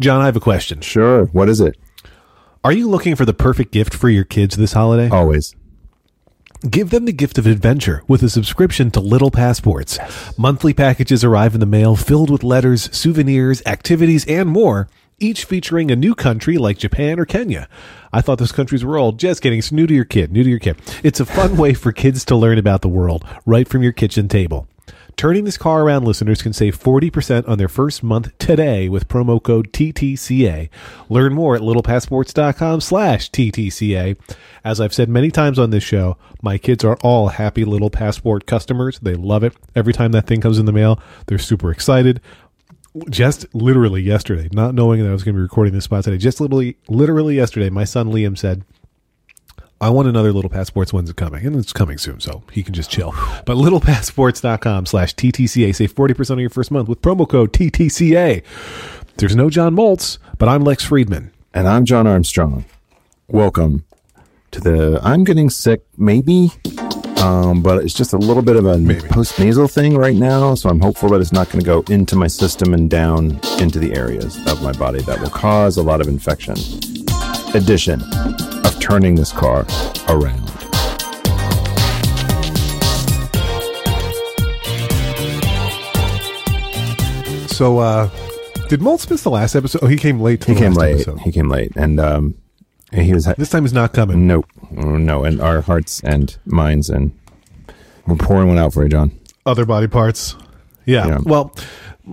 Jon, I have a question. Sure. What is it? Are you looking for the perfect gift for your kids this holiday? Always. Give them the gift of adventure with a subscription to Little Passports. Monthly packages arrive in the mail filled with letters, souvenirs, activities, and more, each featuring a new country like Japan or Kenya. I thought those countries were old. Just kidding. It's new to your kid. New to your kid. It's a fun way for kids to learn about the world right from your kitchen table. Turning this car around listeners can save 40% on their first month today with promo code TTCA. Learn more at littlepassports.com slash TTCA. As I've said many times on this show, my kids are all happy Little Passport customers. They love it. Every time that thing comes in the mail, they're super excited. Just literally yesterday, not knowing that I was going to be recording this spot today, just literally, literally yesterday, my son Liam said, I want another Little Passports. When's it coming? And it's coming soon, so he can just chill. But littlepassports.com slash TTCA. Save 40% on your first month with promo code TTCA. There's no John Moltz, but I'm Lex Friedman. And I'm Jon Armstrong. Welcome to the I'm getting sick, maybe, um, but it's just a little bit of a post nasal thing right now. So I'm hopeful that it's not going to go into my system and down into the areas of my body that will cause a lot of infection. Edition of turning this car around. So, uh, did Moltz miss the last episode? Oh, he came late. To He came late. episode. He came late, and um, he was This time he's not coming. nope, no, and our hearts and minds, and we're pouring one out for you, John. Other body parts. Yeah. Yeah. Well,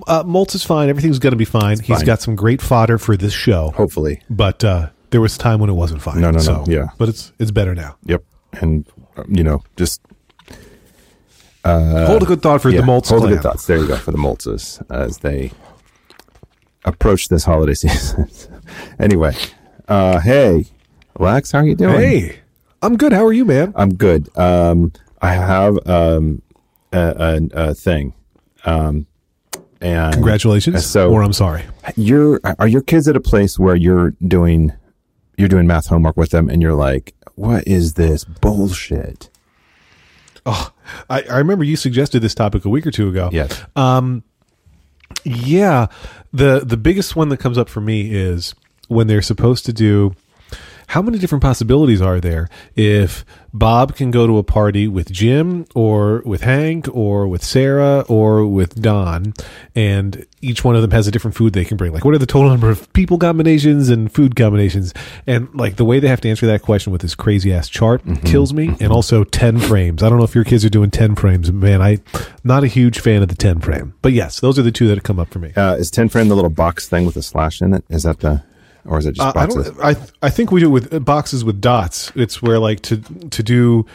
uh, Moltz is fine. Everything's going to be fine. He's fine. got some great fodder for this show. Hopefully, But uh, there was time when it wasn't fine. No, no, no. So, Yeah. But it's it's better now. yep, and uh, you know, just Hold a good thought for yeah, the Moltz hold the clan. good thoughts. There you go for the Moltzes as they approach this holiday season. anyway, uh, hey, Lex, how are you doing? Hey, I'm good. How are you, man? I'm good. Um, I have um, a, a, a thing. Um, and Congratulations. So or I'm sorry. you're are your kids at a place where you're doing you're doing math homework with them and you're like, what is this bullshit? I, I remember you suggested this topic a week or two ago. Yes. Um, Yeah. The the biggest one that comes up for me is when they're supposed to do how many different possibilities are there if Bob can go to a party with Jim or with Hank or with Sarah or with Don and each one of them has a different food they can bring? Like what are the total number of people combinations and food combinations? And like the way they have to answer that question with this crazy ass chart kills me and also 10 frames. I don't know if your kids are doing 10 frames man I'm not a huge fan of the 10 frame. But yes those are the two that have come up for me. Uh, is ten frame the little box thing with a slash in it? Is that the or is it just Uh, I boxes? don't. I I think we do it with uh, boxes with dots. It's where like to to do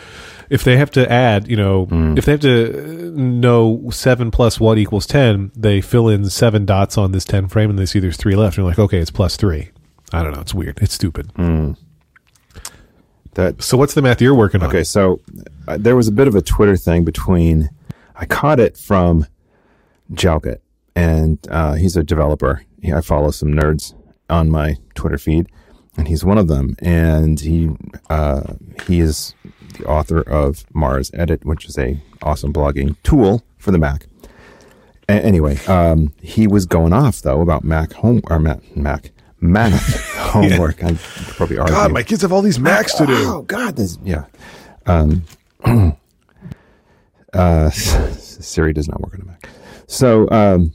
if they have to add, you know, Hmm. if they have to uh, know seven one equals ten, they fill in seven dots on this ten frame, and they see there's three left, and you're like, okay, it's plus three. I don't know. It's weird. It's stupid. Hmm. that So what's the math you're working on? Okay, so uh, there was a bit of a Twitter thing between. I caught it from Jalkut, and uh, he's a developer. He, I follow some nerds on my Twitter feed, and he's one of them. And he uh, he is the author of MarsEdit, which is a awesome blogging tool for the Mac. A- anyway, um, he was going off though about Mac home or Mac Mac math homework. I could probably argue. God, my kids have all these Macs to do. Oh God, this yeah. Um, uh, Siri does not work on a Mac. So um,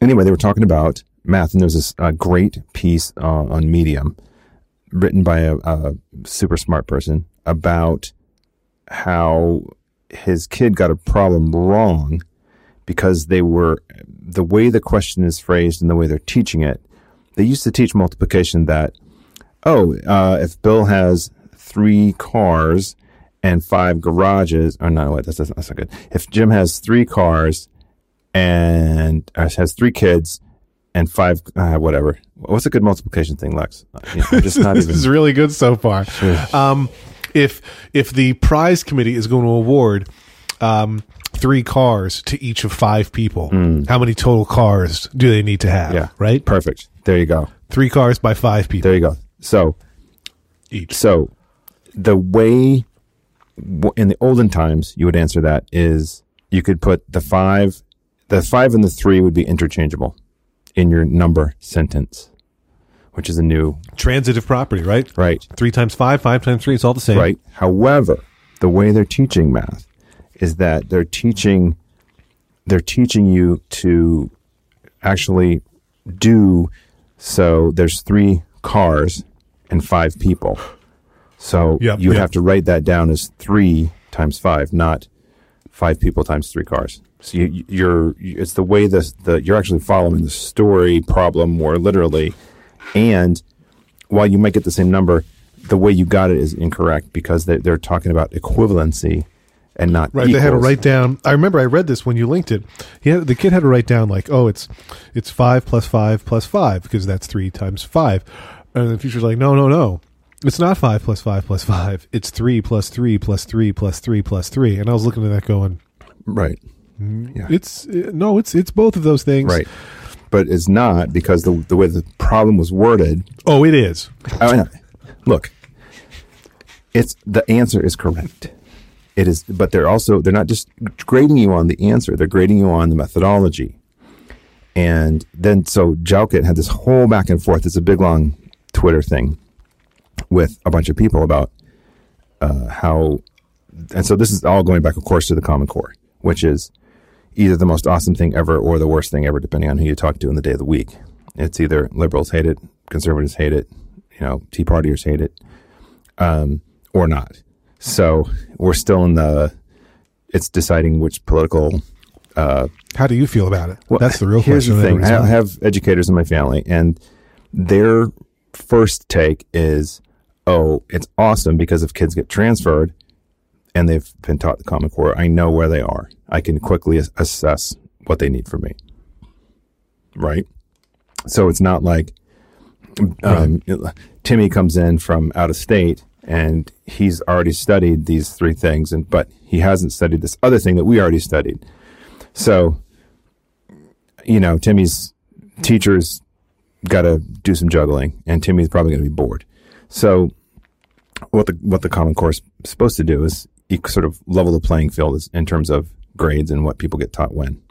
anyway, they were talking about math, and there was this uh, great piece uh, on Medium written by a, a super smart person about how his kid got a problem wrong because they were the way the question is phrased and the way they're teaching it. They used to teach multiplication that oh, uh, if Bill has three cars and five garages, or no, wait, that's, that's not good. If Jim has three cars and uh, has three kids and five, uh, whatever. What's a good multiplication thing, Lex? Uh, you know, just not this even. is really good so far. Um, if if the prize committee is going to award um, three cars to each of five people, how many total cars do they need to have? Yeah. right. Perfect. There you go. Three cars by five people There you go. So, each. so the way in the olden times you would answer that is you could put the five, the five and the three would be interchangeable in your number sentence, which is a new Transitive property, right? right. Three times five, five times three, it's all the same. Right. However, the way they're teaching math is that they're teaching they're teaching you to actually do so there's three cars and five people. So Yep, you yep. have to write that down as 3 times 5, not 5 people times 3 cars. So you, you're it's the way the the you're actually following the story problem more literally and while you might get the same number, the way you got it is incorrect because they're, they're talking about equivalency and not Right, they had to write down. I remember I read this when you linked it. He had, the kid had to write down like, oh, it's it's five plus five plus five because that's three times five. And the teacher's like, no, no, no, it's not five plus five plus five. It's three plus three plus three plus three plus three. And I was looking at that going, right. Yeah. it's no, it's it's both of those things. Right. But it's not because the the way the problem was worded. Oh, it is. I mean, look, it's the answer is correct. It is, but they're also they're not just grading you on the answer; they're grading you on the methodology. And then, so Jalkut had this whole back and forth. It's a big long Twitter thing with a bunch of people about uh, how, and so this is all going back, of course, to the Common Core, which is either the most awesome thing ever or the worst thing ever, depending on who you talk to in the day of the week. It's either liberals hate it, conservatives hate it, you know, Tea Partiers hate it, um, or not. So we're still in the. It's deciding which political. Uh, How do you feel about it? well, That's the real here's question. the thing: I have educators in my family, and their first take is, "Oh, it's awesome because if kids get transferred and they've been taught the Common Core, I know where they are. I can quickly assess what they need from me." Right. So it's not like um, Timmy comes in from out of state and he's already studied these three things, and but he hasn't studied this other thing that we already studied. So, you know, Timmy's teacher's got to do some juggling, and Timmy's probably going to be bored. So, what the what the Common Core is supposed to do is sort of level the playing field is, in terms of grades and what people get taught when.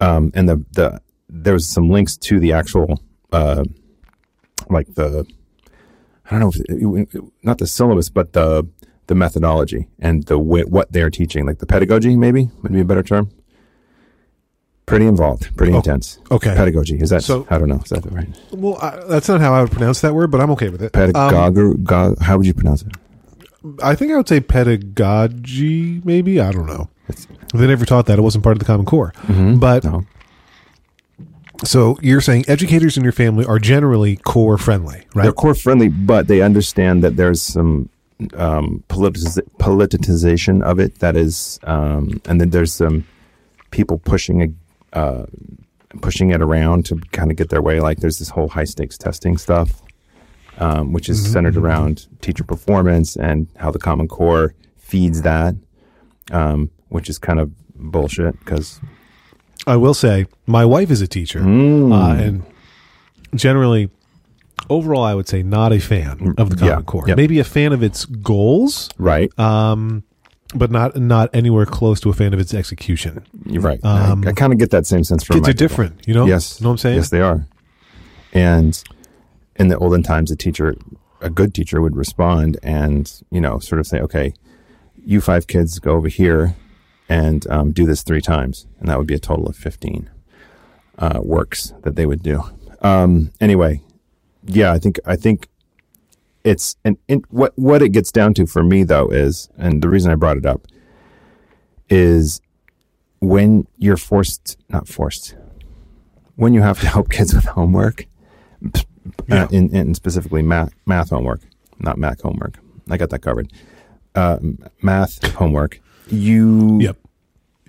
Um, and the the there's some links to the actual uh, like the I don't know if it, not the syllabus, but the the methodology and the way, what they're teaching, like the pedagogy, maybe would be a better term. Pretty involved, pretty Oh, intense. okay. Pedagogy is that? So- I don't know. Is that right? Well, I, that's not how I would pronounce that word, but I'm okay with it. Um, how would you pronounce it? I think I would say pedagogy, maybe. I don't know. They never taught that. It wasn't part of the Common Core. But no. so you're saying educators in your family are generally core friendly, right? They're core friendly, but they understand that there's some um, politiz- politicization of it. That is, um, and then there's some people pushing a, uh, pushing it around to kind of get their way. Like there's this whole high stakes testing stuff, um, which is centered around teacher performance and how the Common Core feeds that, um, which is kind of bullshit because I will say my wife is a teacher, Mm. uh, and generally, overall, I would say not a fan of the Common Yeah, Core. yep. Maybe a fan of its goals, right, um, but not not anywhere close to a fan of its execution. you're right. Um, I, I kind of get that same sense from Kids my are people. different, you know. Yes. you know what I'm saying? Yes, they are. And in the olden times, a teacher, a good teacher would respond and, you know, sort of say, okay, you five kids go over here and um, do this three times. And that would be a total of 15 uh, works that they would do. Um, anyway, yeah, I think, I think it's, and what, what it gets down to for me though is, and the reason I brought it up is when you're forced, not forced, when you have to help kids with homework, p- Yeah. uh, in, in specifically math, math homework, not Mac homework. I got that covered. Uh, math homework. You, Yep.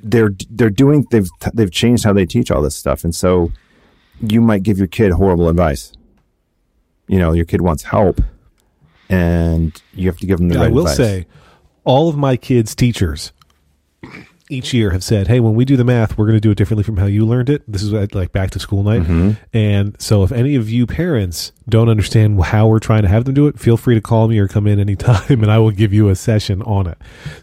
they're they're doing they've they've changed how they teach all this stuff, and so you might give your kid horrible advice. You know, your kid wants help, and you have to give them the I right will advice. say, all of my kids' teachers each year have said, "Hey, when we do the math, we're going to do it differently from how you learned it." This is at, like back to school night, and so if any of you parents don't understand how we're trying to have them do it, feel free to call me or come in anytime, and I will give you a session on it.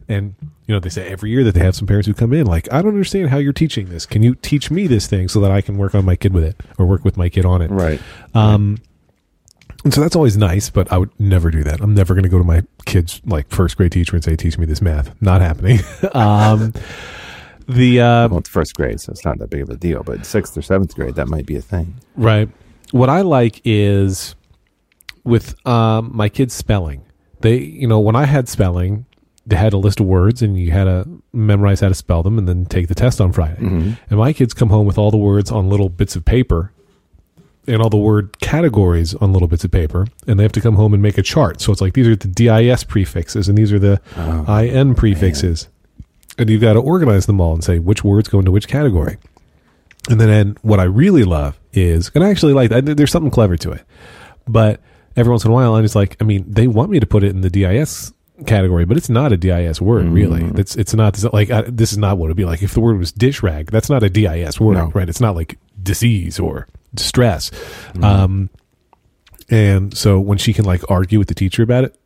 And you know, they say every year that they have some parents who come in like, "I don't understand how you're teaching this. Can you teach me this thing so that I can work on my kid with it or work with my kid on it?" Right. Um, and so that's always nice, but I would never do that. I'm never going to go to my kid's like first grade teacher and say, "Teach me this math." Not happening. um, the uh, Well, it's first grade, so it's not that big of a deal. But sixth or seventh grade, that might be a thing. right. What I like is with um, my kids' spelling. They, you know, when I had spelling, they had a list of words, and you had to memorize how to spell them, and then take the test on Friday. And my kids come home with all the words on little bits of paper and all the word categories on little bits of paper, and they have to come home and make a chart. So it's like these are the DIS prefixes and these are the IN prefixes. And you've got to organize them all and say which words go into which category. And then and what I really love is, and I actually like that, there's something clever to it. But every once in a while, I'm just like, I mean, they want me to put it in the DIS category, but it's not a DIS word, really. It's it's not it's not like uh, this is not what it'd be like if the word was dish rag. That's not a DIS word, No. right? It's not like disease or distress. Um, and so when she can like argue with the teacher about it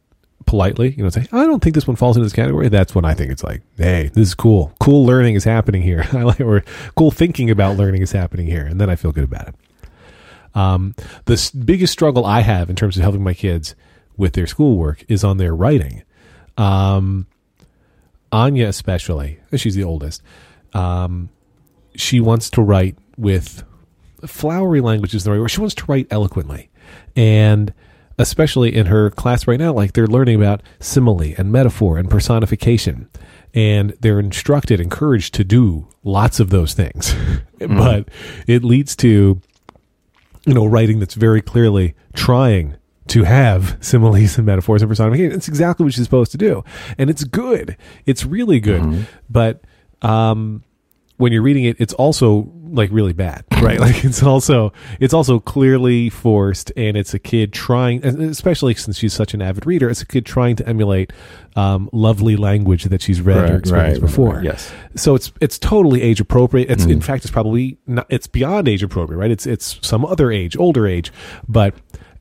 politely, you know, say, I don't think this one falls into this category. That's when I think it's like, hey, this is cool. Cool learning is happening here. I like, or cool thinking about learning is happening here. And then I feel good about it. Um, the s- biggest struggle I have in terms of helping my kids with their schoolwork is on their writing. Um, Anya, especially, she's the oldest. Um, she wants to write with flowery language is the right word. She wants to write eloquently, and especially in her class right now, like they're learning about simile and metaphor and personification, and they're instructed, encouraged to do lots of those things, but it leads to you know writing that's very clearly trying to have similes and metaphors and personification. It's exactly what she's supposed to do, and it's good. It's really good, but um, when you're reading it, it's also like really bad, right? Like it's also it's also clearly forced, and it's a kid trying, especially since she's such an avid reader, it's a kid trying to emulate um, lovely language that she's read or experienced right, before. right, yes. So it's it's totally age appropriate. It's in fact it's probably not, it's beyond age appropriate, right? It's it's some other age, older age, but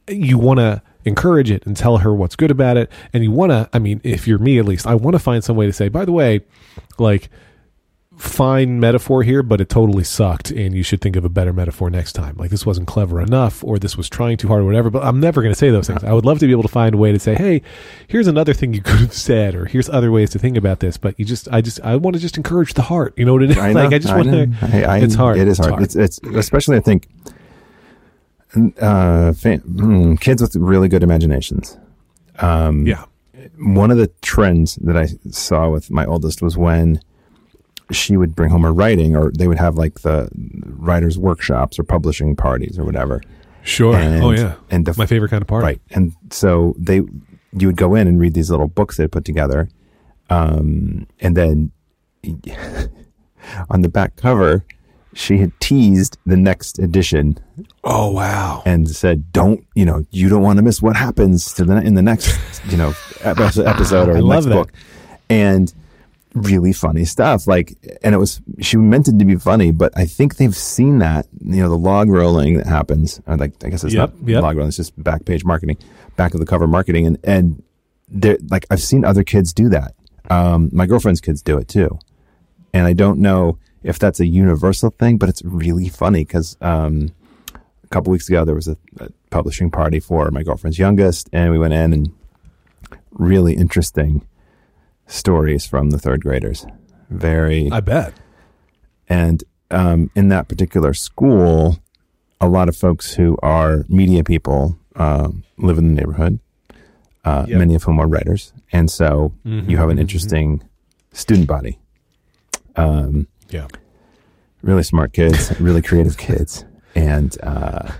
you want to encourage it and tell her what's good about it, and you want to. I mean, if you're me, at least, I want to find some way to say, by the way, like fine metaphor here, but it totally sucked, and you should think of a better metaphor next time. Like this wasn't clever enough, or this was trying too hard, or whatever. But I'm never going to say those things. I would love to be able to find a way to say, hey, here's another thing you could have said, or here's other ways to think about this. But you just, I just, I want to just encourage the heart. You know what it is? I know, like I just want to. It's hard. It is hard. hard. It's, it's especially I think uh, hmm, kids with really good imaginations. Um, Yeah. one of the trends that I saw with my oldest was when she would bring home her writing, or they would have like the writers' workshops or publishing parties or whatever. Sure. And- oh yeah. and the my favorite kind of party. Right. And so they, you would go in and read these little books they put together. Um, and then on the back cover, she had teased the next edition Oh wow. and said, don't, you know, you don't want to miss what happens to the, in the next, you know, episode, or I the love next that. book. And really funny stuff. Like, and it was, she meant it to be funny, but I think they've seen that, you know, the log rolling that happens. Or like, I guess it's Yep, not yep. log rolling, it's just back page marketing, back of the cover marketing. And, and they're like, I've seen other kids do that. Um, my girlfriend's kids do it too. And I don't know if that's a universal thing, but it's really funny because, um, a couple weeks ago there was a, a publishing party for my girlfriend's youngest and we went in and really interesting stories from the third graders very I bet. and um, in that particular school a lot of folks who are media people um, live in the neighborhood uh, Yep. many of whom are writers and so Mhm, you have an mhm. interesting student body um, Yeah. really smart kids, really creative kids, and uh,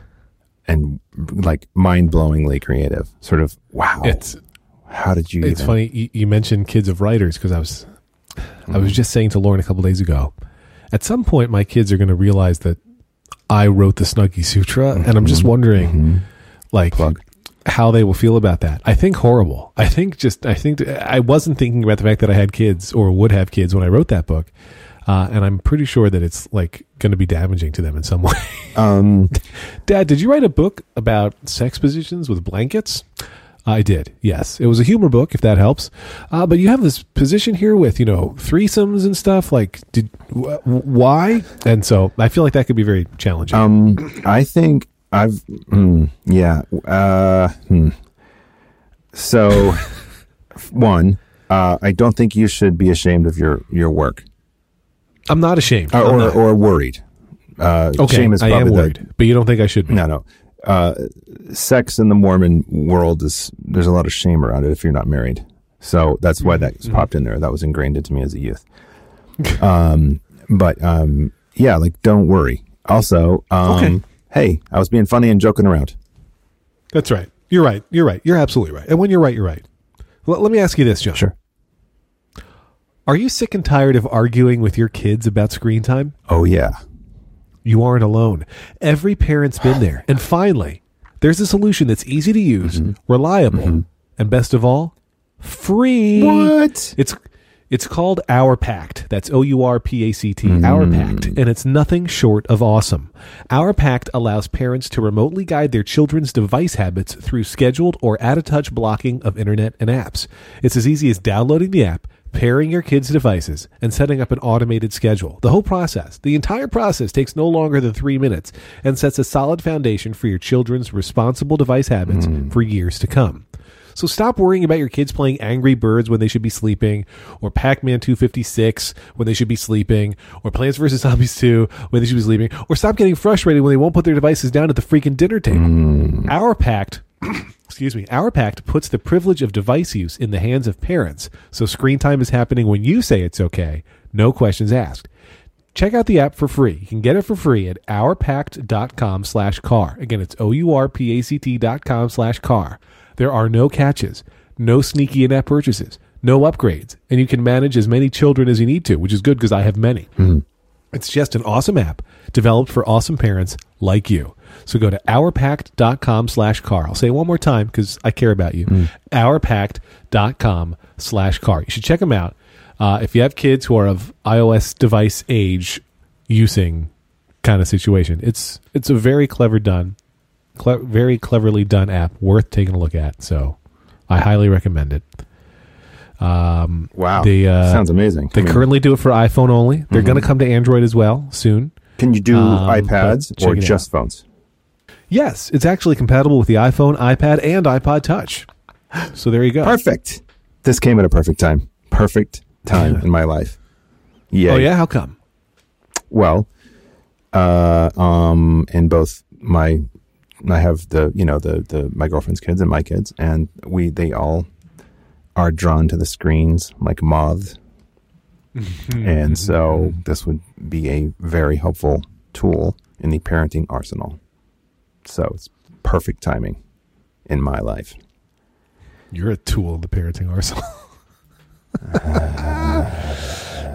and like mind blowingly creative. Sort of wow. It's how did you? It's even- funny you, you mentioned kids of writers because I was I Mm-hmm. was just saying to Lauren a couple days ago. At some point, my kids are going to realize that I wrote the Snuggie Sutra, and I'm just wondering, Mhm. like, Plug. how they will feel about that. I think horrible. I think just I think I wasn't thinking about the fact that I had kids or would have kids when I wrote that book. Uh, and I'm pretty sure that it's like going to be damaging to them in some way. Um, Dad, did you write a book about sex positions with blankets? I did. Yes, it was a humor book, if that helps. Uh, but you have this position here with you know threesomes and stuff. Like, did wh- why? And so I feel like that could be very challenging. um, I think I've, mm, yeah. Uh, hmm. So, one, uh, I don't think you should be ashamed of your your work I'm not ashamed. or or, not. or worried. Uh, okay, shame is I probably am the- worried, but you don't think I should be. No, no. Uh, sex in the Mormon world is there's a lot of shame around it if you're not married. So that's why that's Mm-hmm. popped in there. That was ingrained into me as a youth. um, but um, yeah, like don't worry. Also, um, Okay. hey, I was being funny and joking around. That's right. You're right. You're right. You're absolutely right. And when you're right, you're right. Let me ask you this, Jon. Sure. Are you sick and tired of arguing with your kids about screen time? Oh yeah. You aren't alone. Every parent's been there. And finally, there's a solution that's easy to use, mm-hmm. reliable, mm-hmm. and best of all, free. What? It's it's called Our Pact. That's O U R P A C T. Our mm. Pact, and it's nothing short of awesome. Our Pact allows parents to remotely guide their children's device habits through scheduled or out of touch blocking of internet and apps. It's as easy as downloading the app, pairing your kids' devices, and setting up an automated schedule. The whole process, the entire process takes no longer than 3 minutes and sets a solid foundation for your children's responsible device habits hmm. for years to come. So stop worrying about your kids playing Angry Birds when they should be sleeping, or Pac Man 256 when they should be sleeping, or Plants vs. Zombies 2 when they should be sleeping, or stop getting frustrated when they won't put their devices down at the freaking dinner table. Hmm. Our pact. Excuse me. Our pact puts the privilege of device use in the hands of parents, so screen time is happening when you say it's okay, no questions asked. Check out the app for free. You can get it for free at ourpact.com slash car. Again, it's O-U-R-P-A-C-T dot com slash car. There are no catches, no sneaky in-app purchases, no upgrades, and you can manage as many children as you need to, which is good because I have many. Mm-hmm. It's just an awesome app developed for awesome parents like you. So go to ourpact.com slash car. I'll say it one more time because I care about you. Ourpact.com slash car. You should check them out. Uh, if you have kids who are of iOS device age using kind of situation, it's it's a very clever done, cle- very cleverly done app worth taking a look at. So I highly recommend it. Um, Wow. They, uh, Sounds amazing. they I mean, currently do it for iPhone only. They're going to come to Android as well soon. can you do um, iPads or it out. just phones? Yes, it's actually compatible with the iPhone, iPad, and iPod Touch. So there you go. Perfect. This came at a perfect time. Perfect time in my life. Yeah. Oh yeah, how come? Well, uh, um, in both my, I have the you know the the my girlfriend's kids and my kids, and we they all are drawn to the screens like moths, and so this would be a very helpful tool in the parenting arsenal. So it's perfect timing in my life. You're a tool of the parenting arsenal.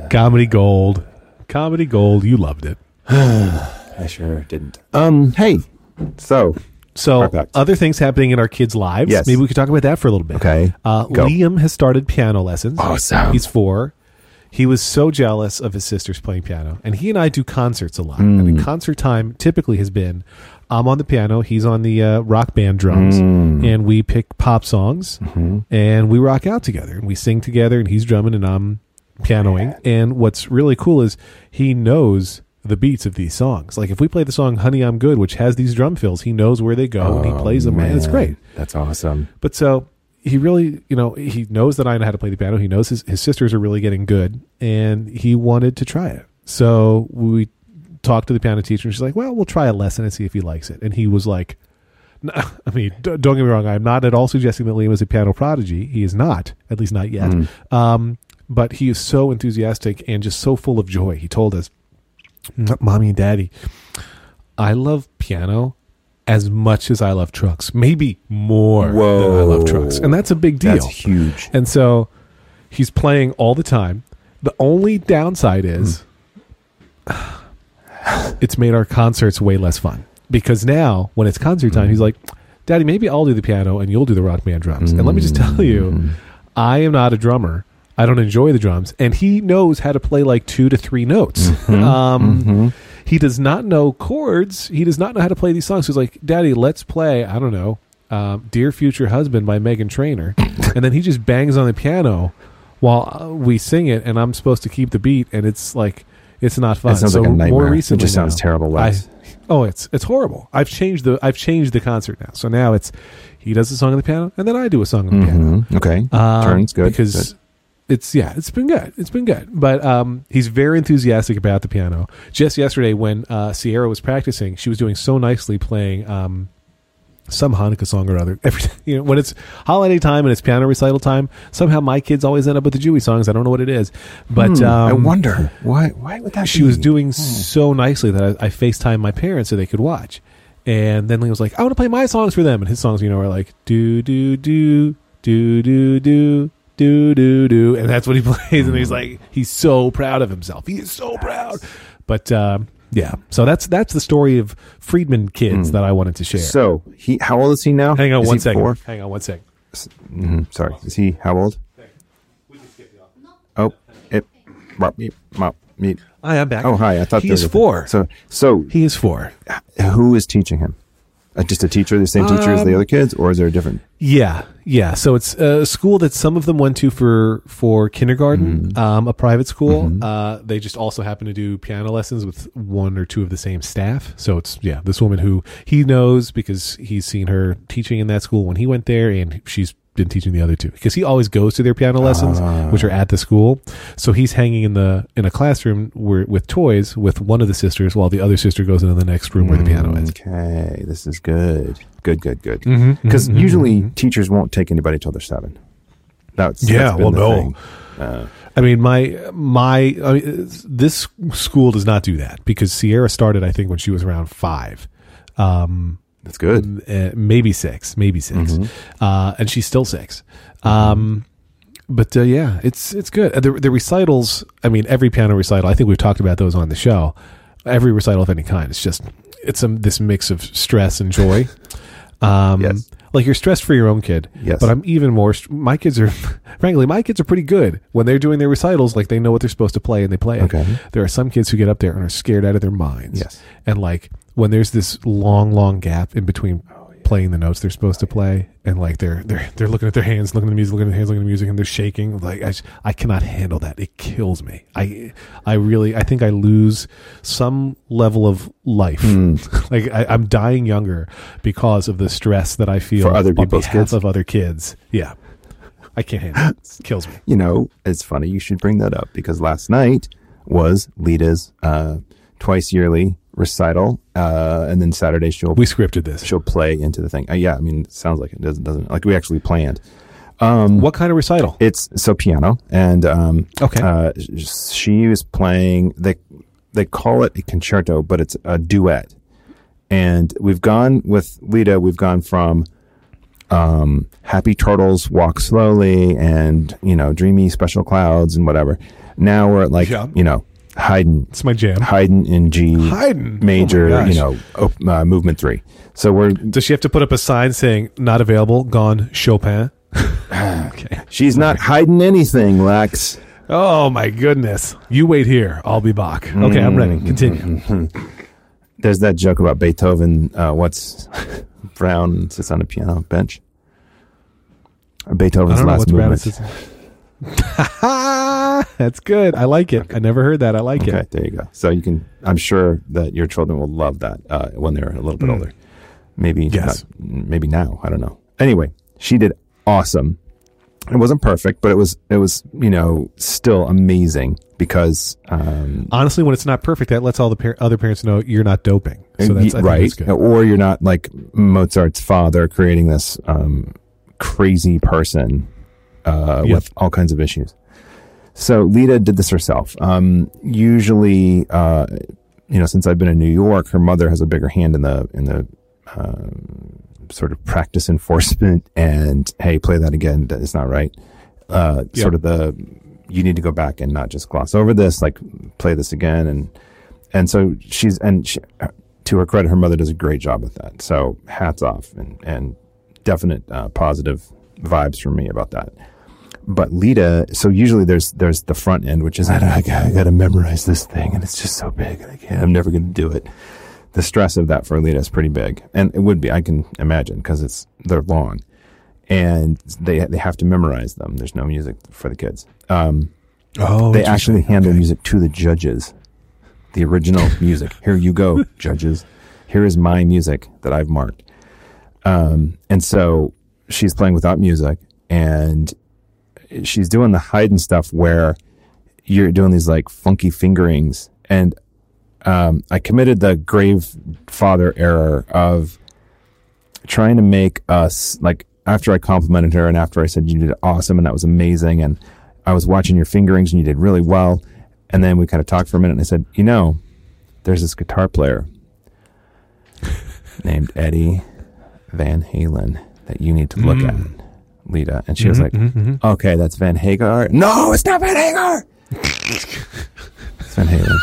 Comedy gold. Comedy gold. You loved it. I sure didn't. Um. Hey. So So, Perfect. other things happening in our kids' lives. Yes. Maybe we could talk about that for a little bit. Okay. Uh. Liam has started piano lessons. Awesome. He's four. He was so jealous of his sisters playing piano, and he and I do concerts a lot. And Mm. the concert time typically has been I'm on the piano, he's on the uh, rock band drums, Mm. and we pick pop songs Mm-hmm. and we rock out together and we sing together, and he's drumming and I'm pianoing. And what's really cool is he knows the beats of these songs. Like if we play the song "Honey I'm Good," which has these drum fills, he knows where they go and he plays them, and it's Oh, great. That's awesome. But so he really, you know, he knows that I know how to play the piano. He knows his, his sisters are really getting good, and he wanted to try it. So we talked to the piano teacher, and she's like, "Well, we'll try a lesson and see if he likes it." And he was like, no, "I mean, don't get me wrong. I'm not at all suggesting that Liam is a piano prodigy. He is not, at least not yet. Um, but he is so enthusiastic and just so full of joy. He told us, "Mommy and Daddy, I love piano." As much as I love trucks, maybe more than I love trucks, and that's a big deal. That's huge. And so he's playing all the time. The only downside is it's made our concerts way less fun because now when it's concert time, he's like, Daddy, maybe I'll do the piano and you'll do the rock band drums. And let me just tell you, I am not a drummer. I don't enjoy the drums, and he knows how to play like two to three notes. Um, He does not know chords. He does not know how to play these songs. He's like, "Daddy, let's play." I don't know, um, "Dear Future Husband" by Meghan Trainor, and then he just bangs on the piano while uh, we sing it, and I'm supposed to keep the beat, and it's like it's not fun. It sounds so like a nightmare. more It just sounds now, terrible, I, oh, it's it's horrible. I've changed the I've changed the concert now. So now it's he does a song on the piano, and then I do a song on the piano. Mhm. Okay. Um, Turns good. because Good. it's yeah, it's been good. It's been good, but um, he's very enthusiastic about the piano. Just yesterday, when uh, Sierra was practicing, she was doing so nicely playing um, some Hanukkah song or other. Every you know, when it's holiday time and it's piano recital time, somehow my kids always end up with the Jewy songs. I don't know what it is, but Hmm, I um, wonder why. Why would that? she be? was doing so nicely that I, I FaceTime my parents so they could watch. And then Lee was like, I want to play my songs for them. And his songs, you know, are like, do, do, do, do, do, do, do, do, do. And that's what he plays. And he's like, he's so proud of himself. He is so proud. But, um, yeah. So that's that's the story of Friedman kids that I wanted to share. So he, how old is he now? Hang on is one he. Four? Hang on one second. Mhm, Sorry, is he how old? Oh, it, mop, meep, mop, meep. Hi, I'm back. Oh, hi. I thought he there is was a- four. So, so he is four. who is teaching him? Uh, just a teacher, the same teacher as the Um, other kids, or is there a different? Yeah, yeah. So it's a school that some of them went to for for kindergarten, Mm-hmm. um, a private school. Uh, they just also happen to do piano lessons with one or two of the same staff. So it's yeah, this woman who he knows because he's seen her teaching in that school when he went there, and she's been teaching the other two because he always goes to their piano lessons, Ah. which are at the school. So he's hanging in the in a classroom where with toys with one of the sisters, while the other sister goes into the next room where the piano is. Okay, this is good. Good, good, good. Because mhm, usually mhm. teachers won't take anybody till they're seven. That's Yeah, that's well, no. Uh, I mean, my my I mean, this school does not do that because Sierra started, I think, when she was around five, um, that's good. uh, maybe six, maybe 6 Mm-hmm. uh, and she's still 6 Um, but uh, yeah, it's it's good. Uh, The, the recitals, I mean, every piano recital. I think we've talked about those on the show. Every recital of any kind, it's just it's a, this mix of stress and joy. Um, Yes. Like you're stressed for your own kid, Yes. but I'm even more. My kids are, frankly, my kids are pretty good when they're doing their recitals. Like they know what they're supposed to play and they play it. Okay. There are some kids who get up there and are scared out of their minds. Yes. And like when there's this long, long gap in between playing the notes they're supposed to play, and like they're they're they're looking at their hands, looking at the music, looking at their hands, looking at the music, and they're shaking. Like I, just- I cannot handle that. It kills me. I I really I think I lose some level of life. Hmm. like I, I'm dying younger because of the stress that I feel For other on people's behalf kids? of other kids. Yeah. I can't handle it. It kills me. You know, it's funny you should bring that up because last night was Lita's uh, twice yearly recital, uh, and then Saturday she'll We scripted this. she'll play into the thing. Uh, yeah, I mean, it sounds like it doesn't doesn't like we actually planned. Um, What kind of recital? It's so piano, and um, Okay. uh, she was playing. They they call it a concerto, but it's a duet. And we've gone with Lita. We've gone from um, Happy Turtles Walk Slowly, and you know, Dreamy Special Clouds, and whatever. Now we're at like Yeah. you know, Haydn, It's my jam. Haydn in G Haydn. major, Oh you know, op- uh, movement three. So we're Does she have to put up a sign saying "Not available"? Gone. Chopin. okay. she's not hiding anything, Lex. Oh my goodness! You wait here. I'll be back. Okay, I'm ready. Mm-hmm. Continue. There's that joke about Beethoven. Uh, what's Brown sits on a piano bench? Or I Beethoven's don't know last what's Brown. movement. That's good. I like it. I never heard that. I like Okay, it. there you go. So you can. I'm sure that your children will love that uh, when they're a little bit older. Maybe Mm. Yes. not- maybe now. I don't know. Anyway, she did awesome. It wasn't perfect, but it was it was you know still amazing because um, Honestly, when it's not perfect, that lets all the par- other parents know you're not doping. So that's right, that's or you're not like Mozart's father creating this um, crazy person uh, Yep. with all kinds of issues. So Lita did this herself. Um, usually, uh, you know, since I've been in New York, her mother has a bigger hand in the in the um, sort of practice enforcement and hey, play that again. That is not right. Uh, Yep. Sort of the you need to go back and not just gloss over this, like play this again and and so she's and she, to her credit, her mother does a great job with that. So hats off and, and definite uh, positive vibes from me about that. But Lita, so usually there's there's the front end, which is I, I, I got to memorize this thing, and it's just so big, and I can't, I'm never going to do it. The stress of that for Lita is pretty big, and it would be I can imagine because it's they're long, and they they have to memorize them. There's no music for the kids. Um, Oh, they actually hand their Okay. music to the judges. The original music. Here you go, judges. Here is my music that I've marked. Um, and so she's playing without music and she's doing the Haydn stuff where you're doing these like funky fingerings. And um, I committed the grave father error of trying to make us like after I complimented her and after I said you did awesome and that was amazing and I was watching your fingerings and you did really well. And then we kind of talked for a minute and I said you know there's this guitar player named Eddie Van Halen that you need to look at Lita and she was mm-hmm, like mm-hmm, mm-hmm. okay that's Van Hagar no it's not Van Hagar it's Van Halen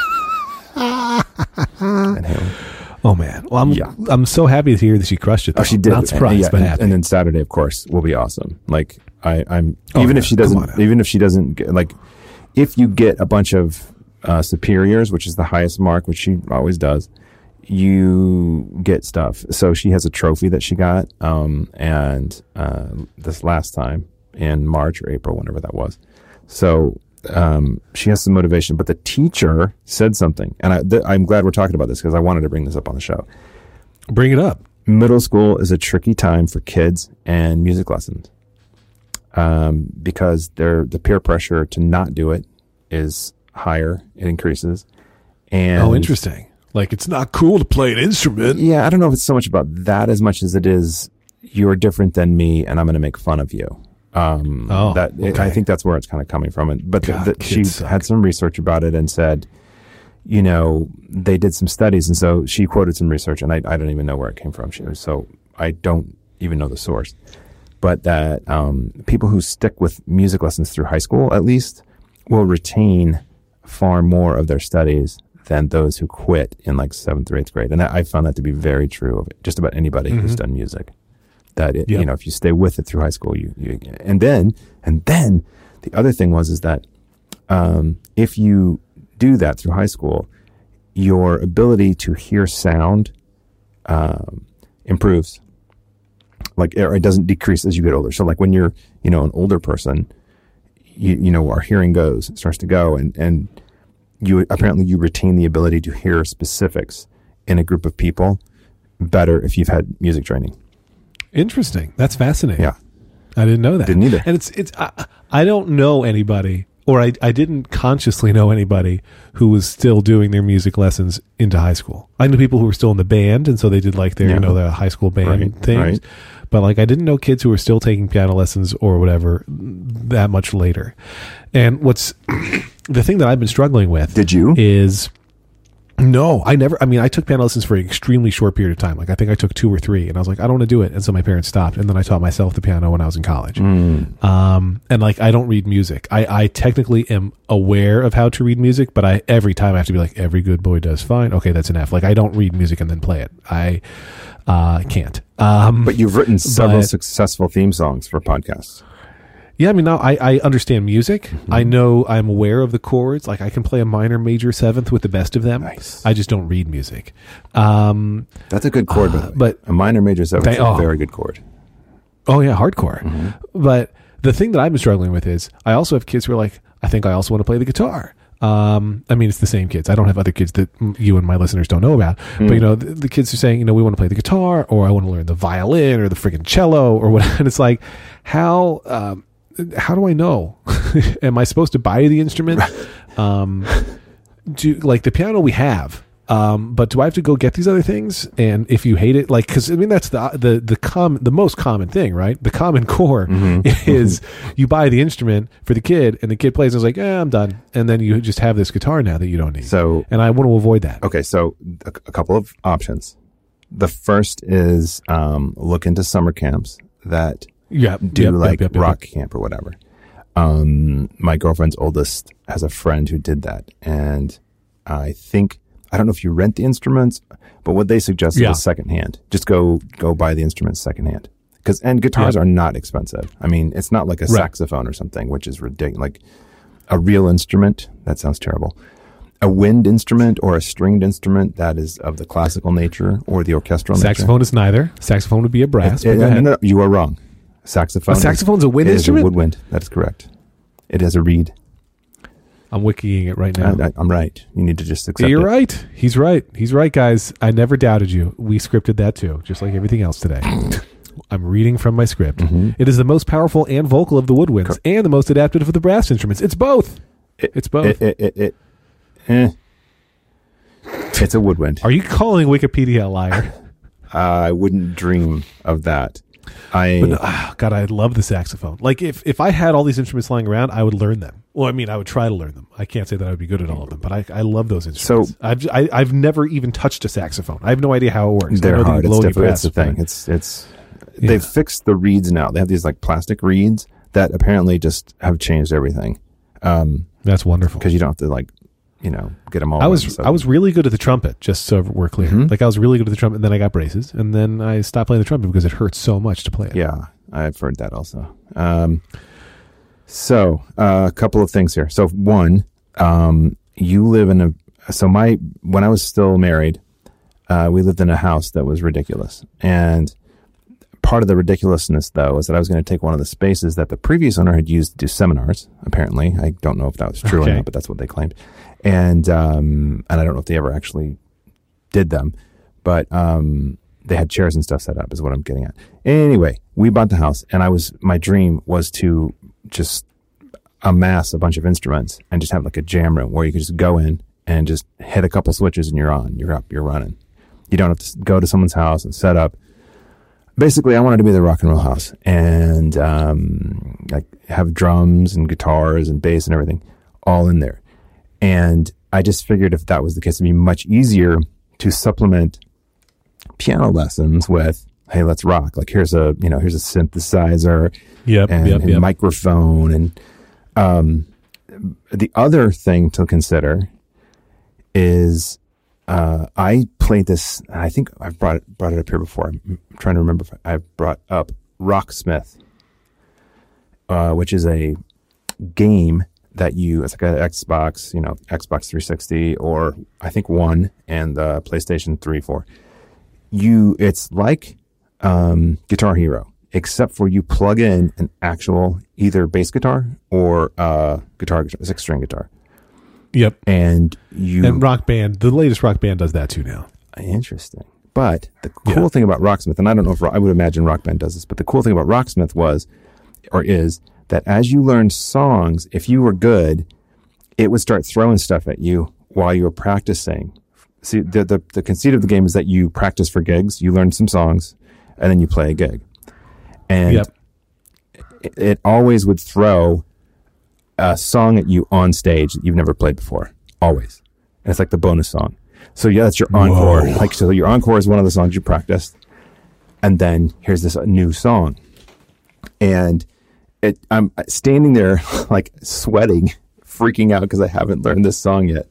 Van Halen Oh man. Well, I'm Yeah. I'm so happy to hear that she crushed it. Oh, she did. Not surprised, yeah, but and, happy. and then Saturday, of course, will be awesome. Like I, I'm Oh, even yeah. if she Come doesn't, on even if she doesn't get like, if you get a bunch of uh, superiors, which is the highest mark, which she always does, you get stuff. So she has a trophy that she got, um, and uh, this last time in March or April, whenever that was. So um, she has some motivation, but the teacher said something, and I, th- I'm glad we're talking about this because I wanted to bring this up on the show Bring it up. middle school is a tricky time for kids and music lessons um, because they're, the peer pressure to not do it is higher. It increases. And oh, interesting. Like it's not cool to play an instrument. Yeah, I don't know if it's so much about that as much as it is you're different than me, and I'm going to make fun of you. Um, Oh, that I think that's where it's kind of coming from. And but God, the- she suck. had some research about it and said, you know, they did some studies, and so she quoted some research, and I, I don't even know where it came from. She was so I don't even know the source, but that um, people who stick with music lessons through high school, at least, will retain far more of their studies than those who quit in like seventh or eighth grade. And I I found that to be very true of just about anybody who's done music. That it, Yep. you know, if you stay with it through high school, you, you and then and then the other thing was is that um, if you do that through high school, your ability to hear sound um, improves. Like or it doesn't decrease as you get older. So like when you're you know an older person, you you know our hearing goes it starts to go and and you apparently you retain the ability to hear specifics in a group of people better if you've had music training. Interesting. That's fascinating. Yeah. I didn't know that. Didn't either. And it's it's I, I don't know anybody or I I didn't consciously know anybody who was still doing their music lessons into high school. I knew people who were still in the band and so they did like their Yeah. you know the high school band Right, things. right. But like I didn't know kids who were still taking piano lessons or whatever that much later. And what's the thing that I've been struggling with Did you? is no, I never. I mean, I took piano lessons for an extremely short period of time. Like I think I took two or three, and I was like, I don't want to do it. And so my parents stopped, and then I taught myself the piano when I was in college. Mm. Um, and like I don't read music. I, I technically am aware of how to read music, but I every time I have to be like, every good boy does fine. Okay, that's an F. Like I don't read music and then play it. I uh, can't. Um, But you've written several But- successful theme songs for podcasts. Yeah, I mean, now I, I understand music. Mm-hmm. I know I'm aware of the chords. Like I can play a minor, major, seventh with the best of them. Nice. I just don't read music. Um, That's a good chord, way. but- a minor major seventh They- is a oh. very good chord. oh yeah, hardcore. Mm-hmm. But the thing that I've been struggling with is I also have kids who are like, I think I also want to play the guitar. Um, I mean, it's the same kids. I don't have other kids that mm, you and my listeners don't know about. Hmm. But you know, the, the kids are saying, you know, we want to play the guitar, or I want to learn the violin, or the freaking cello, or what. And it's like, how um, how do I know? Am I supposed to buy the instrument? Um, do like the piano we have. Um, but do I have to go get these other things? And if you hate it, like, because I mean that's the the the com the most common thing, right? The common core is you buy the instrument for the kid, and the kid plays, and is like, "Yeah, I'm done," and then you just have this guitar now that you don't need. So and I want to avoid that. Okay, so a, a couple of options. The first is um, look into summer camps that Yeah, do yep, like yep, yep, rock camp or whatever. Um, my girlfriend's oldest has a friend who did that, and I think I don't know if you rent the instruments, but what they suggest Yeah. is secondhand. Just go go buy the instruments secondhand. Because and guitars Yeah. are not expensive. I mean, it's not like a Right. saxophone or something, which is ridiculous. Like a real instrument. That sounds terrible. A wind instrument or a stringed instrument that is of the classical nature or the orchestral nature. Saxophone is neither. Saxophone would be a brass. nature. but go Uh, ahead. no, no, you are wrong. Saxophone. A saxophone's a wind is instrument? a woodwind. That is correct. It has a reed. I'm wikiing it right now. I, I, I'm right. You need to just accept Yeah, you're it. right. He's right. He's right, guys. I never doubted you. We scripted that too, just like everything else today. I'm reading from my script. Mhm. It is the most powerful and vocal of the woodwinds, Cor- and the most adapted of the brass instruments. It's both. It- It's both. It, it, it, it, eh. It's a woodwind. Are you calling Wikipedia a liar? I wouldn't dream of that. I But, ah, God, I love the saxophone. Like if if I had all these instruments lying around, I would learn them. Well, I mean, I would try to learn them. I can't say that I would be good at all of them, but I, I love those instruments. So- I've j- I, have never even touched a saxophone. I have no idea how it works. I they're know that you hard. It's and you different. That's press, the thing. It's it's Yeah. they've fixed the reeds now. They have these like plastic reeds that apparently just have changed everything. Um, That's wonderful. because you don't have to like, you know, get them all. I was. I was really good at the trumpet, just so we're clear. Mhm. Like I was really good at the trumpet, and then I got braces, and then I stopped playing the trumpet because it hurts so much to play it. Yeah, I've heard that also. Um, so uh, a couple of things here. So one, um, you live in a. So my when I was still married, uh, we lived in a house that was ridiculous, and part of the ridiculousness though is that I was going to take one of the spaces that the previous owner had used to do seminars. Apparently, I don't know if that was true Okay. or not, but that's what they claimed, and um, and I don't know if they ever actually did them, but um, they had chairs and stuff set up is what I'm getting at. Anyway, we bought the house and I was my dream was to just amass a bunch of instruments and just have like a jam room where you could just go in and just hit a couple switches and you're on, you're up, you're running. You don't have to go to someone's house and set up. Basically, I wanted to be the rock and roll house and um, like have drums and guitars and bass and everything all in there. And I just figured if that was the case, it'd be much easier to supplement piano lessons with, hey, let's rock. Like here's a you know here's a synthesizer Yep. and, yep. and Yep. microphone and um, the other thing to consider is uh, I played this. I think I've brought it, brought it up here before. I'm trying to remember if I've brought up Rocksmith, uh, which is a game that you it's like an Xbox, you know, Xbox 360 or I think one and the PlayStation 3 4. You it's like um, Guitar Hero, except for you plug in an actual either bass guitar or uh, guitar, six string guitar, Yep. and you And Rock Band, the latest Rock Band does that too now. Interesting. But the cool Yeah. thing about Rocksmith, and I don't know if I would imagine Rock Band does this, but the cool thing about Rocksmith was, or is, that as you learned songs, if you were good, it would start throwing stuff at you while you were practicing. See, the, the, the conceit of the game is that you practice for gigs, you learn some songs, and then you play a gig. And Yep. it, it always would throw a song at you on stage that you've never played before. Always. And it's like the bonus song. So yeah, that's your encore. Whoa. Like so your encore is one of the songs you practiced. And then here's this new song. And it I'm standing there like sweating, freaking out because I haven't learned this song yet.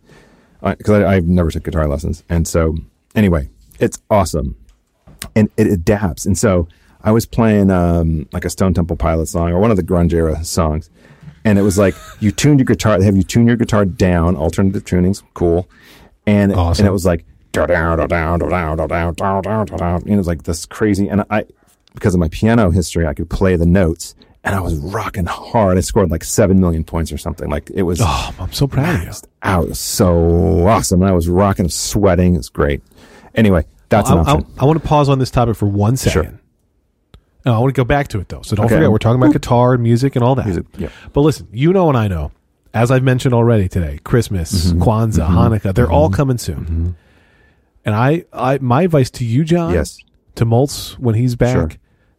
Because I, I've never took guitar lessons. And so anyway, it's awesome and it adapts. And so I was playing um, like a Stone Temple Pilot song or one of the grunge era songs, and it was like you tuned your guitar. They have you tune your guitar down, alternative tunings, cool, and Awesome. and it was like down down down down down down down down down it was like this crazy. And I, because of my piano history, I could play the notes, and I was rocking hard. I scored like seven million points or something. Like it was Oh, I'm so proud of you. out. Was so awesome. And I was rocking, sweating. It's great. Anyway, that's I, an option. I, I want to pause on this topic for one second. Sure. No, I want to go back to it though. So don't Okay. forget, we're talking about guitar and music and all that. Music, yep. But listen, you know and I know, as I've mentioned already today, Christmas, Mm-hmm. Kwanzaa, mm-hmm. Hanukkah, they're all mm-hmm. coming soon. Mm-hmm. And I, I, my advice to you, Jon, Yes. to Moltz when he's back, Sure.